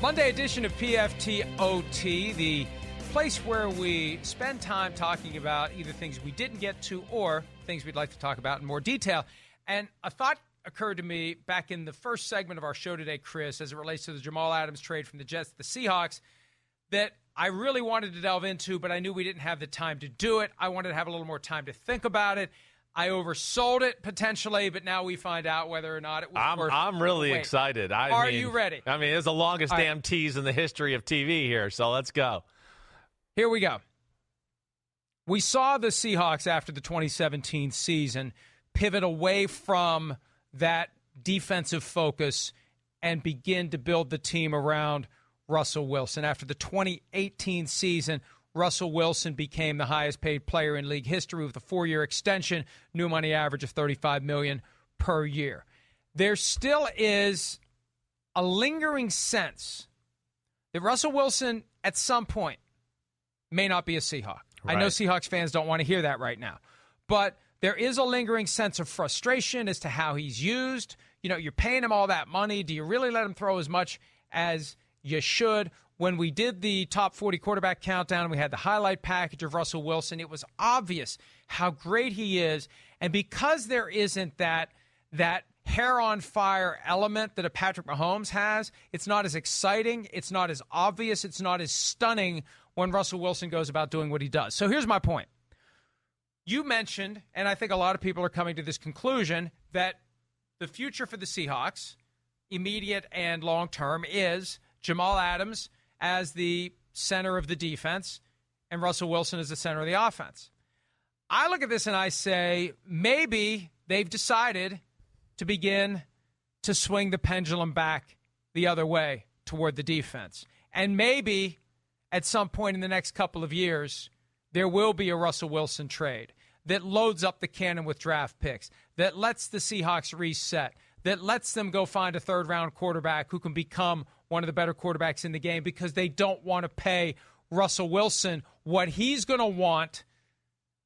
Monday edition of PFTOT, the place where we spend time talking about either things we didn't get to or things we'd like to talk about in more detail. And a thought occurred to me back in the first segment of our show today, Chris, as it relates to the Jamal Adams trade from the Jets to the Seahawks, that I really wanted to delve into, but I knew we didn't have the time to do it. I wanted to have a little more time to think about it. I oversold it potentially, but now we find out whether or not it was I'm, worth. I'm really wait. excited. I Are mean, you ready? I mean, it's the longest All right. damn tease in the history of TV here. So let's go. Here we go. We saw the Seahawks after the 2017 season pivot away from that defensive focus and begin to build the team around Russell Wilson. After the 2018 season, Russell Wilson became the highest paid player in league history with a four-year extension, new money average of 35 million per year. There still is a lingering sense that Russell Wilson at some point may not be a Seahawk. I know Seahawks fans don't want to hear that right now. But there is a lingering sense of frustration as to how he's used. You know, you're paying him all that money. Do you really let him throw as much as you should? When we did the top 40 quarterback countdown, we had the highlight package of Russell Wilson. It was obvious how great he is. And because there isn't that that hair on fire element that a Patrick Mahomes has, it's not as exciting, it's not as obvious, it's not as stunning when Russell Wilson goes about doing what he does. So here's my point. You mentioned, and I think a lot of people are coming to this conclusion, that the future for the Seahawks, immediate and long term, is Jamal Adams as the center of the defense and Russell Wilson as the center of the offense. I look at this and I say maybe they've decided to begin to swing the pendulum back the other way toward the defense. And maybe at some point in the next couple of years, there will be a Russell Wilson trade that loads up the cannon with draft picks, that lets the Seahawks reset, that lets them go find a third round quarterback who can become one of the better quarterbacks in the game because they don't want to pay Russell Wilson what he's going to want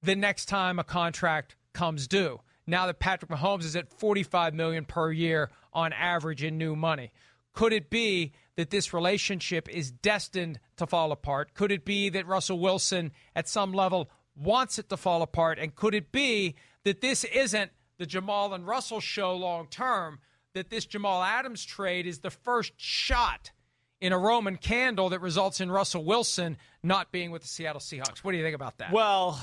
the next time a contract comes due. Now that Patrick Mahomes is at 45 million per year on average in new money. Could it be that this relationship is destined to fall apart? Could it be that Russell Wilson at some level wants it to fall apart and could it be that this isn't the Jamal and Russell show long term that this Jamal Adams trade is the first shot in a Roman candle that results in Russell Wilson not being with the Seattle Seahawks. What do you think about that? Well,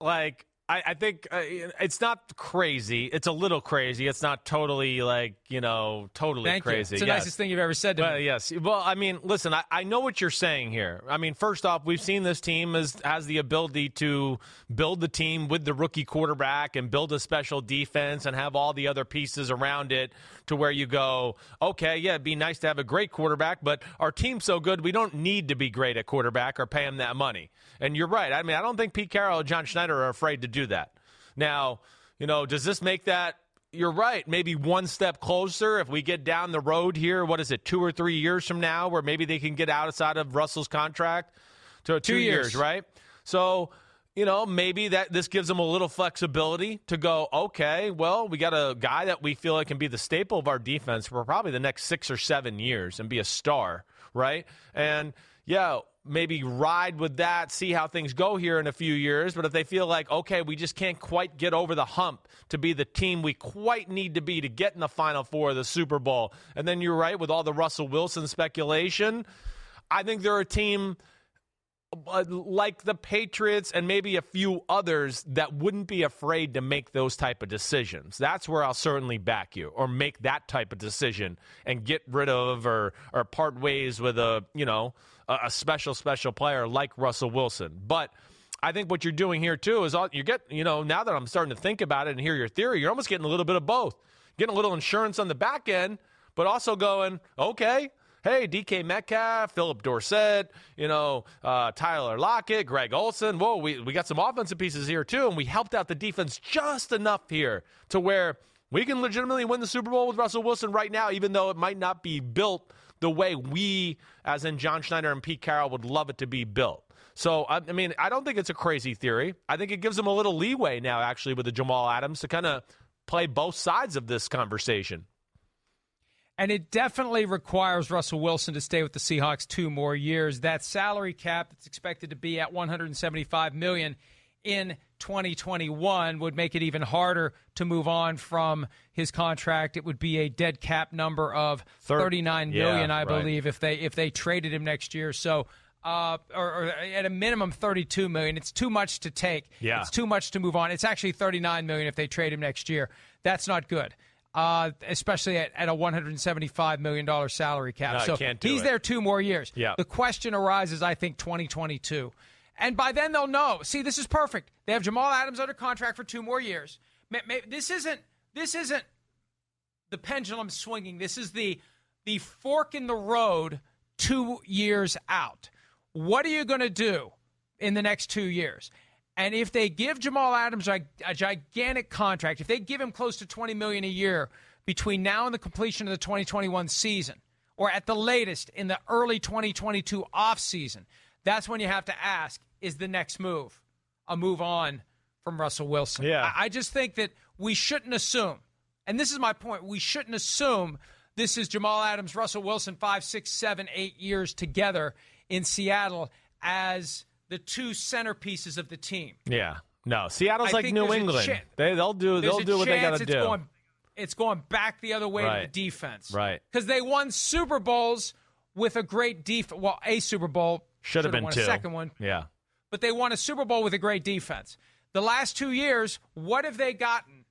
like I, I think uh, it's not crazy. It's a little crazy. It's not totally like you know totally Thank crazy. you. It's the Yes. nicest thing you've ever said to Well, me. yes. Well, I mean, listen, I, I know what you're saying here. I mean, first off, we've seen this team has, has the ability to build the team with the rookie quarterback and build a special defense and have all the other pieces around it to where you go, okay, yeah, it'd be nice to have a great quarterback, but our team's so good, we don't need to be great at quarterback or pay him that money. And you're right. I mean, I don't think Pete Carroll or John Schneider are afraid to do that. Now, you know, does this make that you're right. Maybe one step closer if we get down the road here. What is it, two or three years from now, where maybe they can get outside of Russell's contract to two, Two years. right? So, you know, maybe that this gives them a little flexibility to go. Okay, well, we got a guy that we feel like can be the staple of our defense for probably the next six or seven years and be a star, right? And yeah, maybe ride with that, see how things go here in a few years. But if they feel like, okay, we just can't quite get over the hump to be the team we quite need to be to get in the Final Four of the Super Bowl, and then you're right with all the Russell Wilson speculation, I think they're a team uh, like the Patriots and maybe a few others that wouldn't be afraid to make those type of decisions. That's where I'll certainly back you or make that type of decision and get rid of or or part ways with a, you know, a, a special special player like Russell Wilson. But I think what you're doing here too is all, you get, you know, now that I'm starting to think about it and hear your theory, you're almost getting a little bit of both. getting a little insurance on the back end, but also going, okay, hey, DK Metcalf, Phillip Dorsett, you know, uh, Tyler Lockett, Greg Olsen. Whoa, we, we got some offensive pieces here too, and we helped out the defense just enough here to where we can legitimately win the Super Bowl with Russell Wilson right now, even though it might not be built the way we, as in John Schneider and Pete Carroll, would love it to be built. So, I mean, I don't think it's a crazy theory. I think it gives them a little leeway now, actually, with the Jamal Adams to kind of play both sides of this conversation. And it definitely requires Russell Wilson to stay with the Seahawks two more years. That salary cap that's expected to be at 175 million in 2021 would make it even harder to move on from his contract. It would be a dead cap number of 39 million, yeah, I right. believe, if they if they traded him next year. So uh, or, or, at a minimum 32 million. It's too much to take. Yeah. It's too much to move on. It's actually 39 million if they trade him next year. That's not good. Uh, especially at, at a 175 million dollar salary cap. No, so can't do he's it. there two more years. Yeah. The question arises, I think, 2022. And by then they'll know. See, this is perfect. They have Jamal Adams under contract for two more years. This isn't this isn't the pendulum swinging. This is the the fork in the road two years out. What are you going to do in the next two years? And if they give Jamal Adams a, a gigantic contract, if they give him close to 20 million a year between now and the completion of the 2021 season, or at the latest in the early 2022 offseason, that's when you have to ask, is the next move a move on from Russell Wilson? Yeah. I, I just think that we shouldn't assume, and this is my point, we shouldn't assume this is Jamal Adams, Russell Wilson, five, six, seven, eight years together in Seattle as the two centerpieces of the team. Yeah. No, Seattle's I like New England. they they'll do they'll do what they got to do. Going, it's going back the other way to the defense. Right. Because they won Super Bowls with a great defense. Well, a Super Bowl. Should have been won two. a second one. Yeah. but they won a Super Bowl with a great defense. The last two years, what have they gotten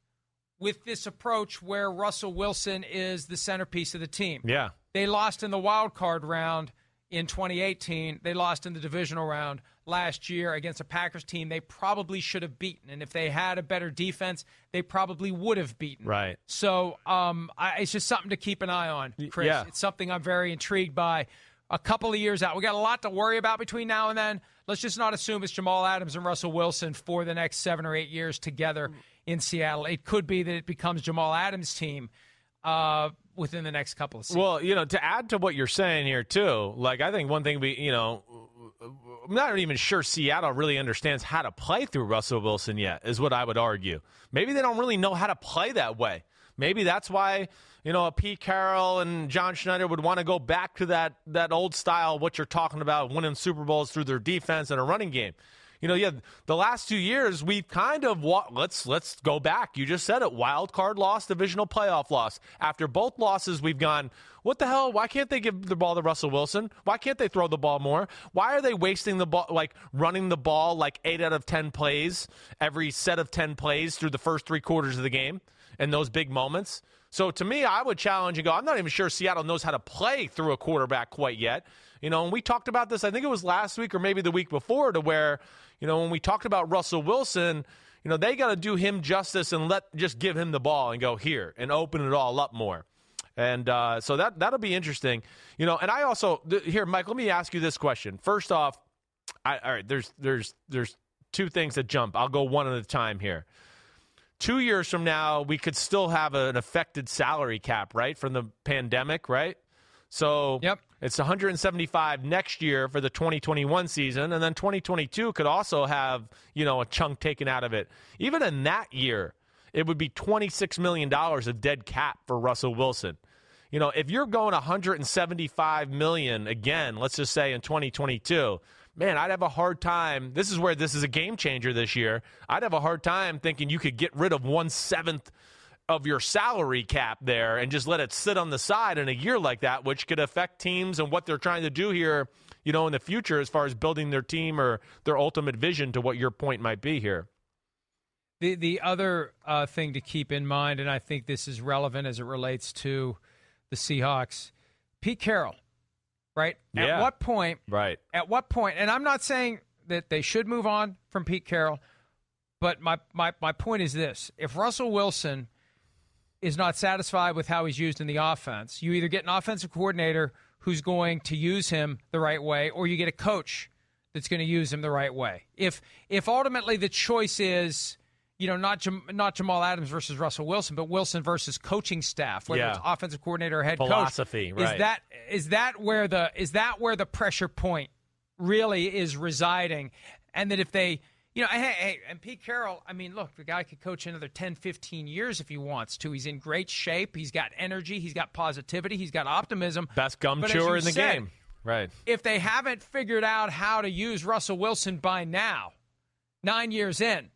with this approach where Russell Wilson is the centerpiece of the team? Yeah. They lost in the wild card round in 2018. They lost in the divisional round last year against a Packers team they probably should have beaten. And if they had a better defense, they probably would have beaten. Right. So um, I, it's just something to keep an eye on, Chris. yeah. It's something I'm very intrigued by. A couple of years out, we got a lot to worry about between now and then. Let's just not assume it's Jamal Adams and Russell Wilson for the next seven or eight years together in Seattle. It could be that it becomes Jamal Adams' team uh, within the next couple of seasons. Well, you know, to add to what you're saying here too, like I think one thing we, you know, I'm not even sure Seattle really understands how to play through Russell Wilson yet. Is what I would argue. Maybe they don't really know how to play that way. Maybe that's why you know Pete Carroll and John Schneider would want to go back to that that old style. What you're talking about, winning Super Bowls through their defense and a running game. You know, yeah, the last two years we've kind of wa- let's let's go back. You just said it: wild card loss, divisional playoff loss. After both losses, we've gone. What the hell? Why can't they give the ball to Russell Wilson? Why can't they throw the ball more? Why are they wasting the ball, like running the ball like eight out of ten plays every set of ten plays through the first three quarters of the game and those big moments? So to me, I would challenge and go. I'm not even sure Seattle knows how to play through a quarterback quite yet. You know, and we talked about this. I think it was last week or maybe the week before, to where you know when we talked about Russell Wilson, you know they got to do him justice and let just give him the ball and go here and open it all up more. And uh, so that that'll be interesting, you know. And I also th- here, Mike. Let me ask you this question. First off, I, all right. There's there's there's two things that jump. I'll go one at a time here. Two years from now, we could still have an affected salary cap, right, from the pandemic, right? So Yep. it's 175 next year for the 2021 season, and then 2022 could also have you know a chunk taken out of it. Even in that year, it would be 26 million dollars of dead cap for Russell Wilson. You know, if you're going 175 million again, let's just say in 2022, man, I'd have a hard time. This is where this is a game changer this year. I'd have a hard time thinking you could get rid of one seventh of your salary cap there and just let it sit on the side in a year like that, which could affect teams and what they're trying to do here, you know, in the future as far as building their team or their ultimate vision to what your point might be here. The the other uh, thing to keep in mind, and I think this is relevant as it relates to the Seahawks, Pete Carroll, right? Yeah. At what point? Right. At what point? And I'm not saying that they should move on from Pete Carroll, but my my my point is this: if Russell Wilson is not satisfied with how he's used in the offense, you either get an offensive coordinator who's going to use him the right way, or you get a coach that's going to use him the right way. If if ultimately the choice is you know, not Jam- not Jamal Adams versus Russell Wilson, but Wilson versus coaching staff, whether Yeah. it's offensive coordinator or head Philosophy, coach. right. Is that is that where the is that where the pressure point really is residing? And that if they, you know, hey, hey, and Pete Carroll, I mean, look, the guy could coach another 10, 15 years if he wants to. He's in great shape. He's got energy. He's got positivity. He's got optimism. Best gum But chewer in the said, game. Right. if they haven't figured out how to use Russell Wilson by now, nine years in,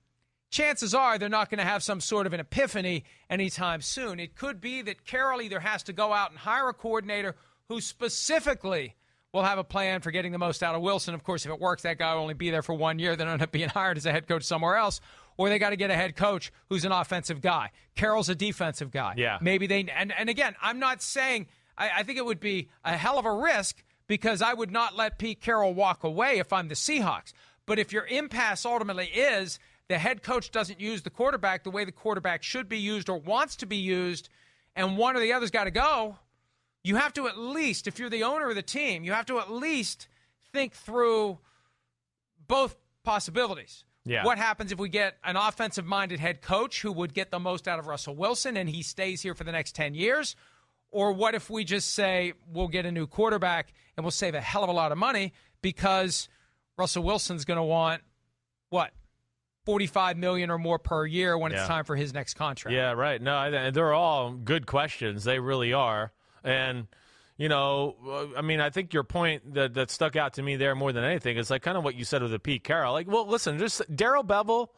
chances are they're not going to have some sort of an epiphany anytime soon. It could be that Carroll either has to go out and hire a coordinator who specifically will have a plan for getting the most out of Wilson. Of course, if it works, that guy will only be there for one year, then end up being hired as a head coach somewhere else. Or they got to get a head coach who's an offensive guy. Carroll's a defensive guy. Yeah. Maybe they and and again, I'm not saying I, I think it would be a hell of a risk because I would not let Pete Carroll walk away if I'm the Seahawks. But if your impasse ultimately is the head coach doesn't use the quarterback the way the quarterback should be used or wants to be used, and one or the other's got to go, you have to at least, if you're the owner of the team, you have to at least think through both possibilities. Yeah. What happens if we get an offensive minded head coach who would get the most out of Russell Wilson and he stays here for the next 10 years? Or what if we just say we'll get a new quarterback and we'll save a hell of a lot of money because Russell Wilson's going to want what? 45 million or more per year when Yeah. it's time for his next contract. Yeah, right. No, I- they're all good questions. They really are. And you know, uh, I mean, I think your point that that stuck out to me there more than anything is like kind of what you said with the Pete Carroll. Like, well, listen, just Darrell Bevell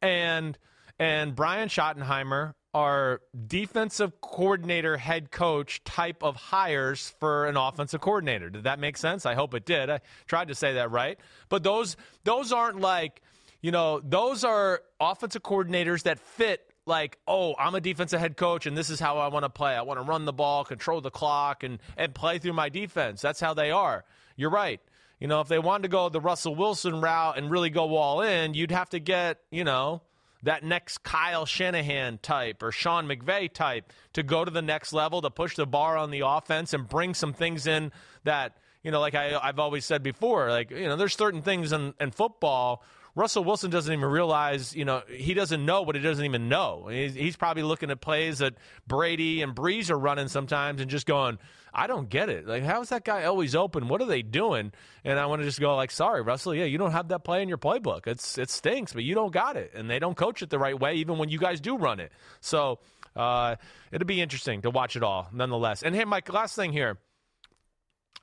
and and Brian Schottenheimer are defensive coordinator, head coach type of hires for an offensive coordinator. Did that make sense? I hope it did. I tried to say that right. But those those aren't like you know, those are offensive coordinators that fit like, oh, I'm a defensive head coach and this is how I want to play. I want to run the ball, control the clock, and, and play through my defense. That's how they are. You're right. You know, if they wanted to go the Russell Wilson route and really go all in, you'd have to get, you know, that next Kyle Shanahan type or Sean McVay type to go to the next level, to push the bar on the offense and bring some things in that, you know, like I, I've always said before, like, you know, there's certain things in, in football Russell Wilson doesn't even realize, you know, he doesn't know what he doesn't even know. He's, he's, probably looking at plays that Brady and Brees are running sometimes and just going, I don't get it. Like, how is that guy always open? What are they doing? And I want to just go like, sorry, Russell, yeah, you don't have that play in your playbook. It's it stinks, but you don't got it, and they don't coach it the right way, even when you guys do run it. So uh, it'll be interesting to watch it all, nonetheless. And hey, Mike, last thing here.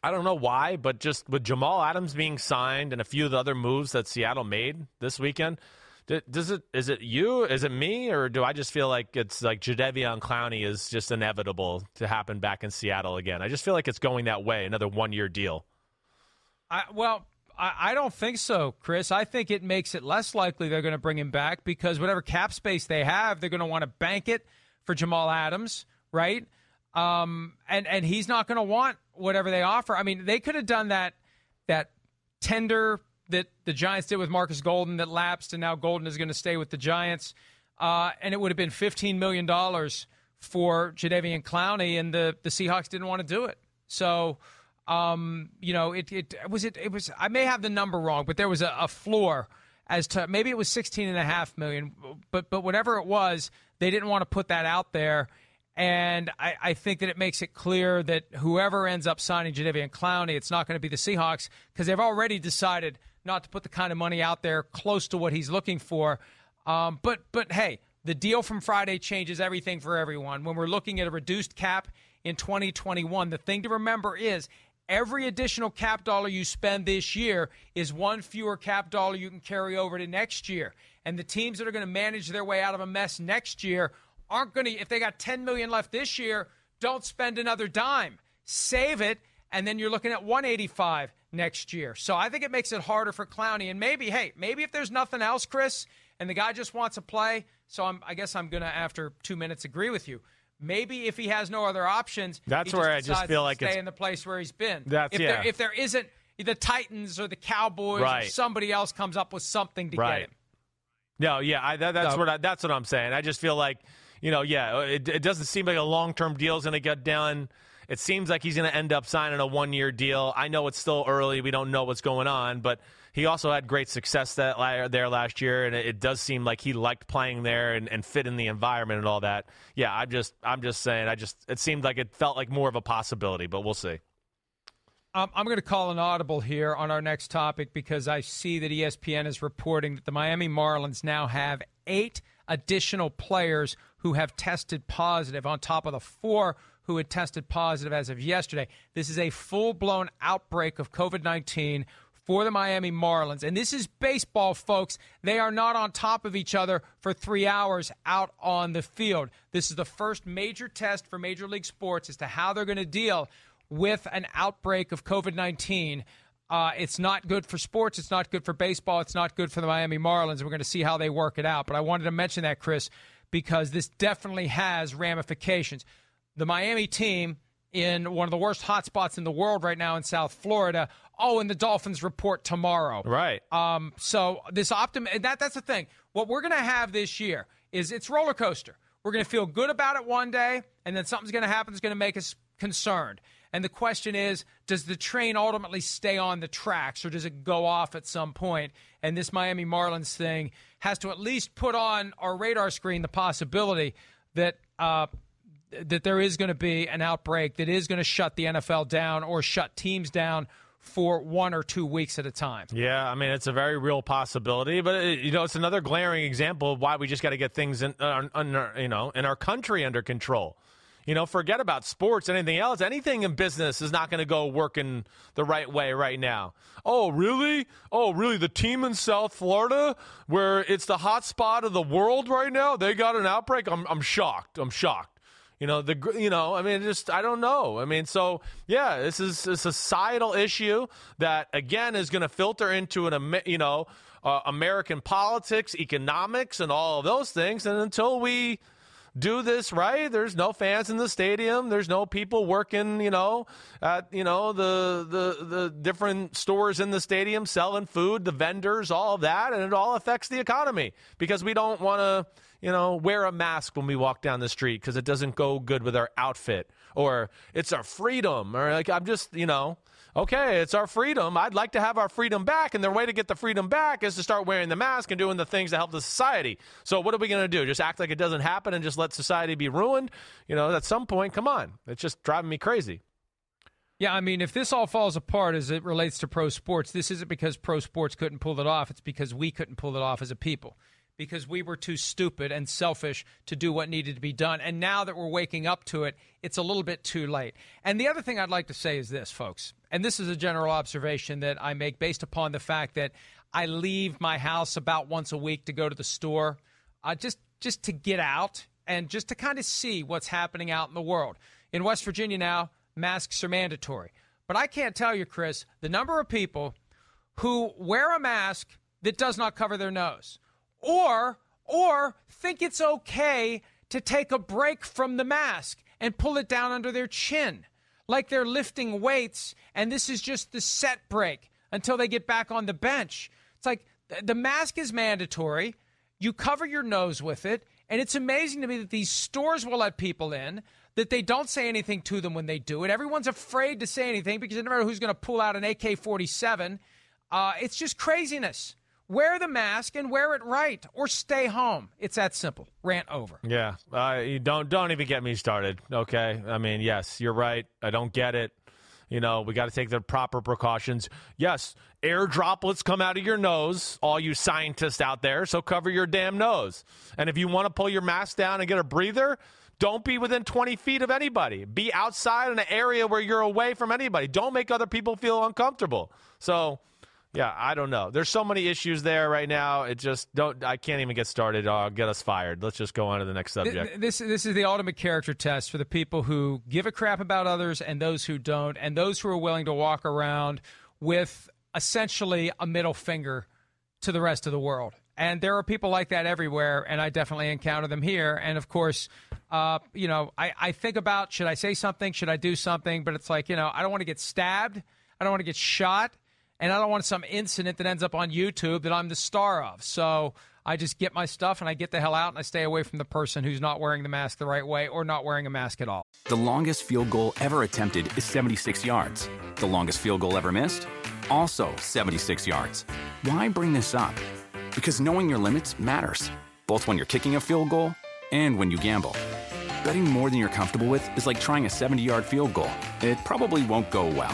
I don't know why, but just with Jamal Adams being signed and a few of the other moves that Seattle made this weekend, does it is it you? Is it me, or do I just feel like it's like Jadeveon Clowney is just inevitable to happen back in Seattle again? I just feel like it's going that way, another one year deal. I, well, I, I don't think so, Chris. I think it makes it less likely they're going to bring him back because whatever cap space they have, they're going to want to bank it for Jamal Adams, right? Um, and and he's not going to want whatever they offer. I mean, they could have done that that tender that the Giants did with Marcus Golden that lapsed, and now Golden is going to stay with the Giants, uh, and it would have been fifteen million dollars for Jadeveon Clowney, and the the Seahawks didn't want to do it. So, um, you know, it it was it it was. I may have the number wrong, but there was a, a floor as to maybe it was sixteen and a half million, but but whatever it was, they didn't want to put that out there. And I, I, think that it makes it clear that whoever ends up signing Jadeveon Clowney, it's not going to be the Seahawks because they've already decided not to put the kind of money out there close to what he's looking for. Um, but but hey, the deal from Friday changes everything for everyone. When we're looking at a reduced cap in 2021, the thing to remember is every additional cap dollar you spend this year is one fewer cap dollar you can carry over to next year. And the teams that are going to manage their way out of a mess next year aren't going to if they got 10 million left this year don't spend another dime. Save it and then you're looking at 185 next year. So i think it makes it harder for clowney. And maybe hey maybe if there's nothing else chris and the guy just wants to play so I'm, i guess i'm going to after two minutes agree with you. Maybe if he has no other options that's he where i just just feel like stay in the place where he's been. That's if yeah. there, if there isn't the titans or the cowboys right. or somebody else comes up with something to right. get him. No yeah I, that, that's So- what I, that's what i'm saying. I just feel like you know, yeah, it, it doesn't seem like a long term deal is going to get done. It seems like he's going to end up signing a one year deal. I know it's still early. We don't know what's going on, but he also had great success that there last year, and it does seem like he liked playing there and, and fit in the environment and all that. Yeah, I'm just I'm just saying. I just it seemed like it felt like more of a possibility, but we'll see. Um, I'm going to call an audible here on our next topic because I see that ESPN is reporting that the Miami Marlins now have eight additional players who have tested positive on top of the four who had tested positive as of yesterday. This is a full blown outbreak of COVID 19 for the Miami Marlins. And this is baseball, folks. They are not on top of each other for three hours out on the field. This is the first major test for Major League Sports as to how they're going to deal with an outbreak of COVID 19. Uh, it's not good for sports. It's not good for baseball. It's not good for the Miami Marlins. We're going to see how they work it out. But I wanted to mention that, Chris, because this definitely has ramifications. The Miami team in one of the worst hotspots in the world right now in South Florida. Oh, and the Dolphins report tomorrow. Right. Um, so this optim that that's the thing. What we're going to have this year is it's roller coaster. We're going to feel good about it one day, and then something's going to happen that's going to make us concerned. And the question is, does the train ultimately stay on the tracks, or does it go off at some point? And this Miami Marlins thing has to at least put on our radar screen the possibility that uh, that there is going to be an outbreak that is going to shut the NFL down or shut teams down for one or two weeks at a time. Yeah, I mean it's a very real possibility, but it, you know it's another glaring example of why we just got to get things in, uh, you know, in our country under control. You know, forget about sports, anything else. Anything in business is not going to go working the right way right now. Oh, really? Oh, really? The team in South Florida, where it's the hot spot of the world right now, they got an outbreak. I'm, I'm shocked. I'm shocked. You know the you know I mean just I don't know. I mean so yeah, this is a societal issue that again is going to filter into an you know uh, American politics, economics, and all of those things. And until we do this right. There's no fans in the stadium. There's no people working, you know, at you know the the the different stores in the stadium selling food, the vendors, all of that, and it all affects the economy because we don't want to, you know, wear a mask when we walk down the street because it doesn't go good with our outfit or it's our freedom or like I'm just, you know, okay, it's our freedom. I'd like to have our freedom back. And the way to get the freedom back is to start wearing the mask and doing the things that help the society. So, what are we going to do? Just act like it doesn't happen and just let society be ruined? You know, at some point, come on. It's just driving me crazy. Yeah, I mean, if this all falls apart as it relates to pro sports, this isn't because pro sports couldn't pull it off. It's because we couldn't pull it off as a people because we were too stupid and selfish to do what needed to be done. And now that we're waking up to it, it's a little bit too late. And the other thing I'd like to say is this, folks, and this is a general observation that I make based upon the fact that I leave my house about once a week to go to the store, uh, just just to get out and just to kind of see what's happening out in the world. In West Virginia now, masks are mandatory. But I can't tell you, Chris, the number of people who wear a mask that does not cover their nose or or think it's okay to take a break from the mask and pull it down under their chin like they're lifting weights and this is just the set break until they get back on the bench. It's like the mask is mandatory. You cover your nose with it. And it's amazing to me that these stores will let people in, that they don't say anything to them when they do it. Everyone's afraid to say anything because they never know who's going to pull out an AK 47. Uh, it's just craziness. Wear the mask and wear it right, or stay home. It's that simple. Rant over. Yeah, uh, don't don't even get me started. Okay, I mean, yes, you're right. I don't get it. You know, we got to take the proper precautions. Yes, air droplets come out of your nose, all you scientists out there, so cover your damn nose. And if you want to pull your mask down and get a breather, don't be within 20 feet of anybody. Be outside in an area where you're away from anybody. Don't make other people feel uncomfortable. So, yeah, I don't know. There's so many issues there right now. It just don't. I can't even get started. I'll get us fired. Let's just go on to the next subject. This this is the ultimate character test for the people who give a crap about others and those who don't, and those who are willing to walk around with essentially a middle finger to the rest of the world. And there are people like that everywhere, and I definitely encounter them here. And of course, uh, you know, I, I think about should I say something? Should I do something? But it's like, you know, I don't want to get stabbed. I don't want to get shot and I don't want some incident that ends up on YouTube that I'm the star of. So I just get my stuff and I get the hell out and I stay away from the person who's not wearing the mask the right way or not wearing a mask at all. The longest field goal ever attempted is 76 yards. The longest field goal ever missed? Also 76 yards. Why bring this up? Because knowing your limits matters, both when you're kicking a field goal and when you gamble. Betting more than you're comfortable with is like trying a 70 yard field goal. It probably won't go well.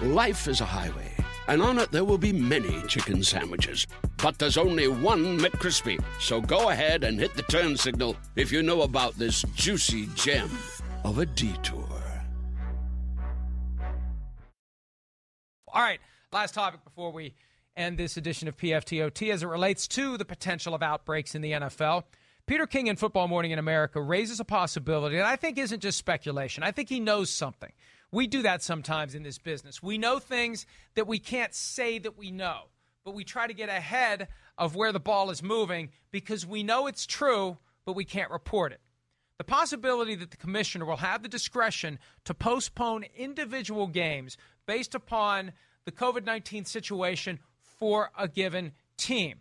Life is a highway, and on it there will be many chicken sandwiches. But there's only one McCrispy. So go ahead and hit the turn signal if you know about this juicy gem of a detour. All right, last topic before we end this edition of PFTOT as it relates to the potential of outbreaks in the NFL. Peter King in Football Morning in America raises a possibility that I think isn't just speculation. I think he knows something. We do that sometimes in this business. We know things that we can't say that we know, but we try to get ahead of where the ball is moving because we know it's true, but we can't report it. The possibility that the commissioner will have the discretion to postpone individual games based upon the COVID 19 situation for a given team.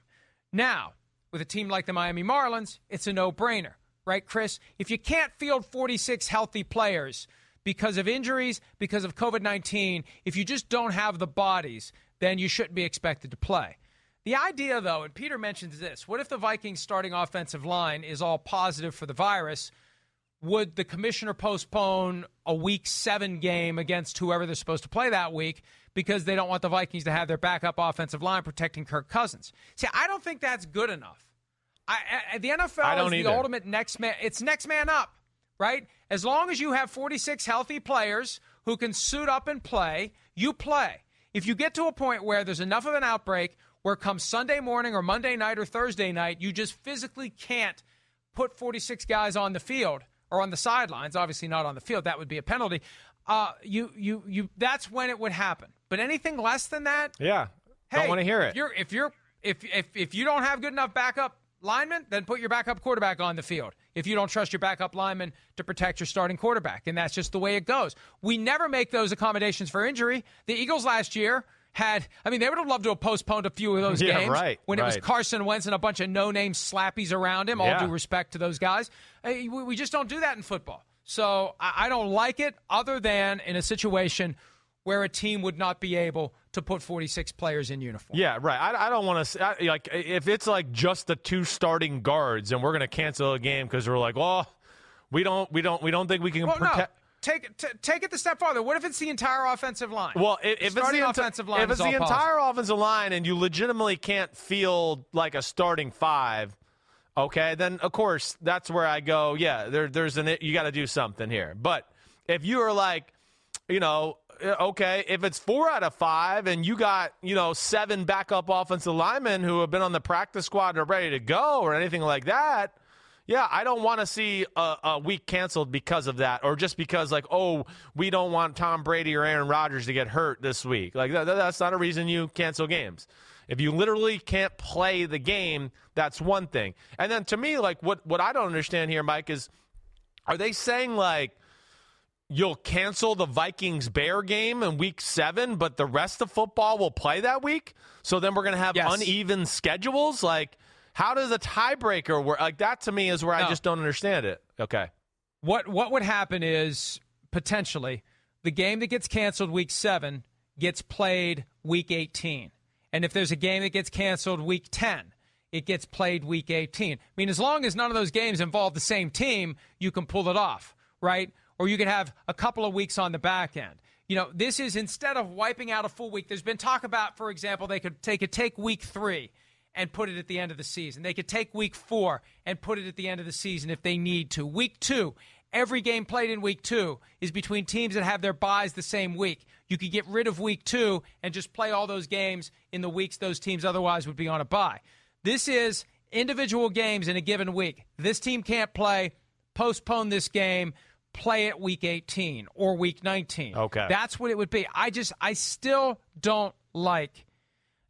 Now, with a team like the Miami Marlins, it's a no brainer, right, Chris? If you can't field 46 healthy players, because of injuries, because of COVID 19, if you just don't have the bodies, then you shouldn't be expected to play. The idea, though, and Peter mentions this what if the Vikings starting offensive line is all positive for the virus? Would the commissioner postpone a week seven game against whoever they're supposed to play that week because they don't want the Vikings to have their backup offensive line protecting Kirk Cousins? See, I don't think that's good enough. I, I, the NFL is the either. ultimate next man. It's next man up right? As long as you have 46 healthy players who can suit up and play, you play. If you get to a point where there's enough of an outbreak where come Sunday morning or Monday night or Thursday night, you just physically can't put 46 guys on the field or on the sidelines, obviously not on the field, that would be a penalty. Uh, you, you, you, that's when it would happen. But anything less than that, Yeah. hey, Don't want to hear If it. you're, if you're, if, if, if you don't have good enough backup linemen, then put your backup quarterback on the field. If you don't trust your backup lineman to protect your starting quarterback, and that's just the way it goes. We never make those accommodations for injury. The Eagles last year had, I mean, they would have loved to have postponed a few of those Yeah, games right, when it was. Carson Wentz and a bunch of no-name slappies around him. All Yeah. due respect to those guys, we just don't do that in football. So I I don't like it, other than in a situation where a team would not be able to put 46 players in uniform. Yeah, right. I, I don't want to like if it's like just the two starting guards and we're going to cancel a game because we're like, well, we don't, we don't, we don't think we can Well, no. protect. Take it, t- take it the step farther. What if it's the entire offensive line? Well, if, if it's the offensive line if it's the entire offensive line and you legitimately can't field like a starting five, okay, then of course that's where I go. Yeah, there, there's an you got to do something here. But if you are like, you know, Uh, okay, if it's four out of five and you got you know seven backup offensive linemen who have been on the practice squad and are ready to go or anything like that. Yeah, I don't want to see a, a week canceled because of that, or just because like, oh, we don't want Tom Brady or Aaron Rodgers to get hurt this week. Like that, that's not a reason you cancel games. If you literally can't play the game, that's one thing. And then to me, like what what I don't understand here, Mike, is are they saying like you'll cancel the Vikings Bear game in week seven, but the rest of football will play that week? So then we're gonna have Yes. uneven schedules? Like how does a tiebreaker work? Like that to me is where I just don't understand it. Okay. What what would happen is potentially the game that gets canceled week seven gets played week eighteen, and if there's a game that gets canceled week ten, it gets played week eighteen. I mean, as long as none of those games involve the same team, you can pull it off, right? Or you could have a couple of weeks on the back end. You know, this is instead of wiping out a full week, there's been talk about, for example, they could take could take week three and put it at the end of the season. They could take week four and put it at the end of the season if they need to. Week two, every game played in week two is between teams that have their byes the same week. You could get rid of week two and just play all those games in the weeks those teams otherwise would be on a bye. This is individual games in a given week. This team can't play, postpone this game, play it week 18 or week 19. Okay. That's what it would be. I just, I still don't like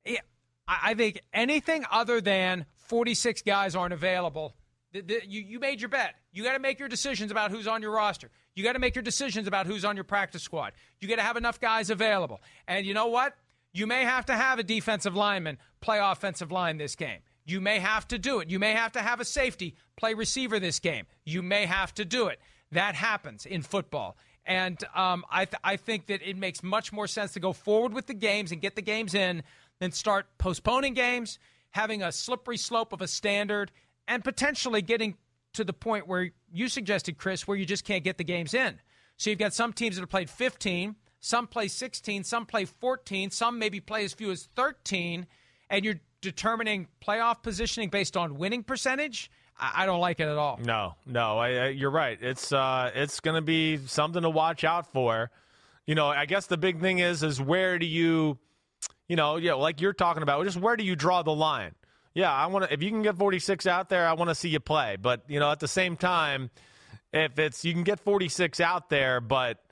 it. I think anything other than 46 guys aren't available. The, the, you, you made your bet. You got to make your decisions about who's on your roster. You got to make your decisions about who's on your practice squad. You got to have enough guys available. And you know what? You may have to have a defensive lineman play offensive line this game. You may have to do it. You may have to have a safety play receiver this game. You may have to do it. That happens in football. And um, I, th- I think that it makes much more sense to go forward with the games and get the games in than start postponing games, having a slippery slope of a standard, and potentially getting to the point where you suggested, Chris, where you just can't get the games in. So you've got some teams that have played 15, some play 16, some play 14, some maybe play as few as 13, and you're determining playoff positioning based on winning percentage. I, don't like it at all. No, no, I, I, you're right. It's uh, it's going to be something to watch out for. You know, I guess the big thing is is where do you, you know, yeah, like you're talking about, just where do you draw the line? Yeah, I want to. If you can get 46 out there, I want to see you play. But you know, at the same time, if it's you can get 46 out there, but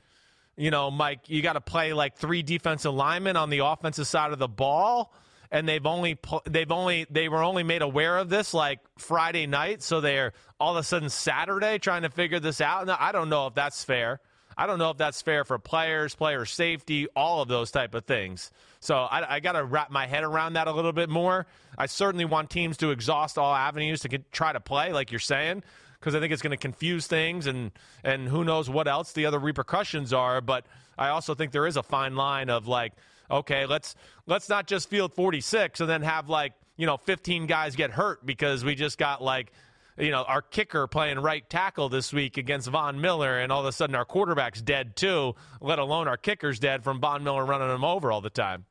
you know, Mike, you got to play like three defensive linemen on the offensive side of the ball, and they've only they've only they were only made aware of this like Friday night, so they're all of a sudden Saturday trying to figure this out. Now, I don't know if that's fair. I don't know if that's fair for players, player safety, all of those type of things. So I, I got to wrap my head around that a little bit more. I certainly want teams to exhaust all avenues to get, try to play, like you're saying, because I think it's going to confuse things and and who knows what else the other repercussions are. But I also think there is a fine line of like, okay, let's let's not just field 46 and then have like you know 15 guys get hurt because we just got like you know, our kicker playing right tackle this week against Von Miller, and all of a sudden our quarterback's dead too, let alone our kicker's dead from Von Miller running him over all the time.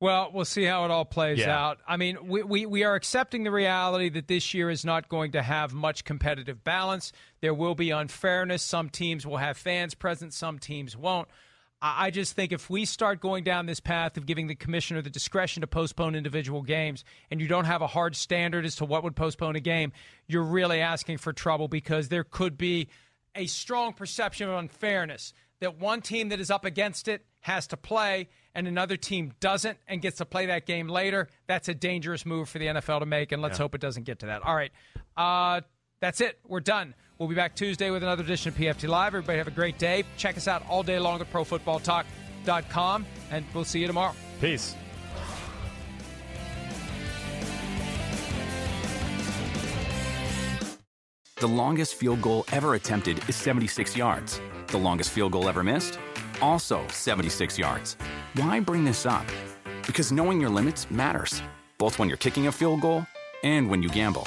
Well, we'll see how it all plays Yeah. out. I mean, we, we, we are accepting the reality that this year is not going to have much competitive balance. There will be unfairness. Some teams will have fans present, some teams won't. I just think if we start going down this path of giving the commissioner the discretion to postpone individual games and you don't have a hard standard as to what would postpone a game, you're really asking for trouble because there could be a strong perception of unfairness that one team that is up against it has to play and another team doesn't and gets to play that game later. That's a dangerous move for the NFL to make, and let's hope it doesn't get to that. All right. Uh, that's it. We're done. We'll be back Tuesday with another edition of PFT Live. Everybody have a great day. Check us out all day long at ProFootballTalk.com, and we'll see you tomorrow. Peace. The longest field goal ever attempted is 76 yards. The longest field goal ever missed? Also 76 yards. Why bring this up? Because knowing your limits matters, both when you're kicking a field goal and when you gamble.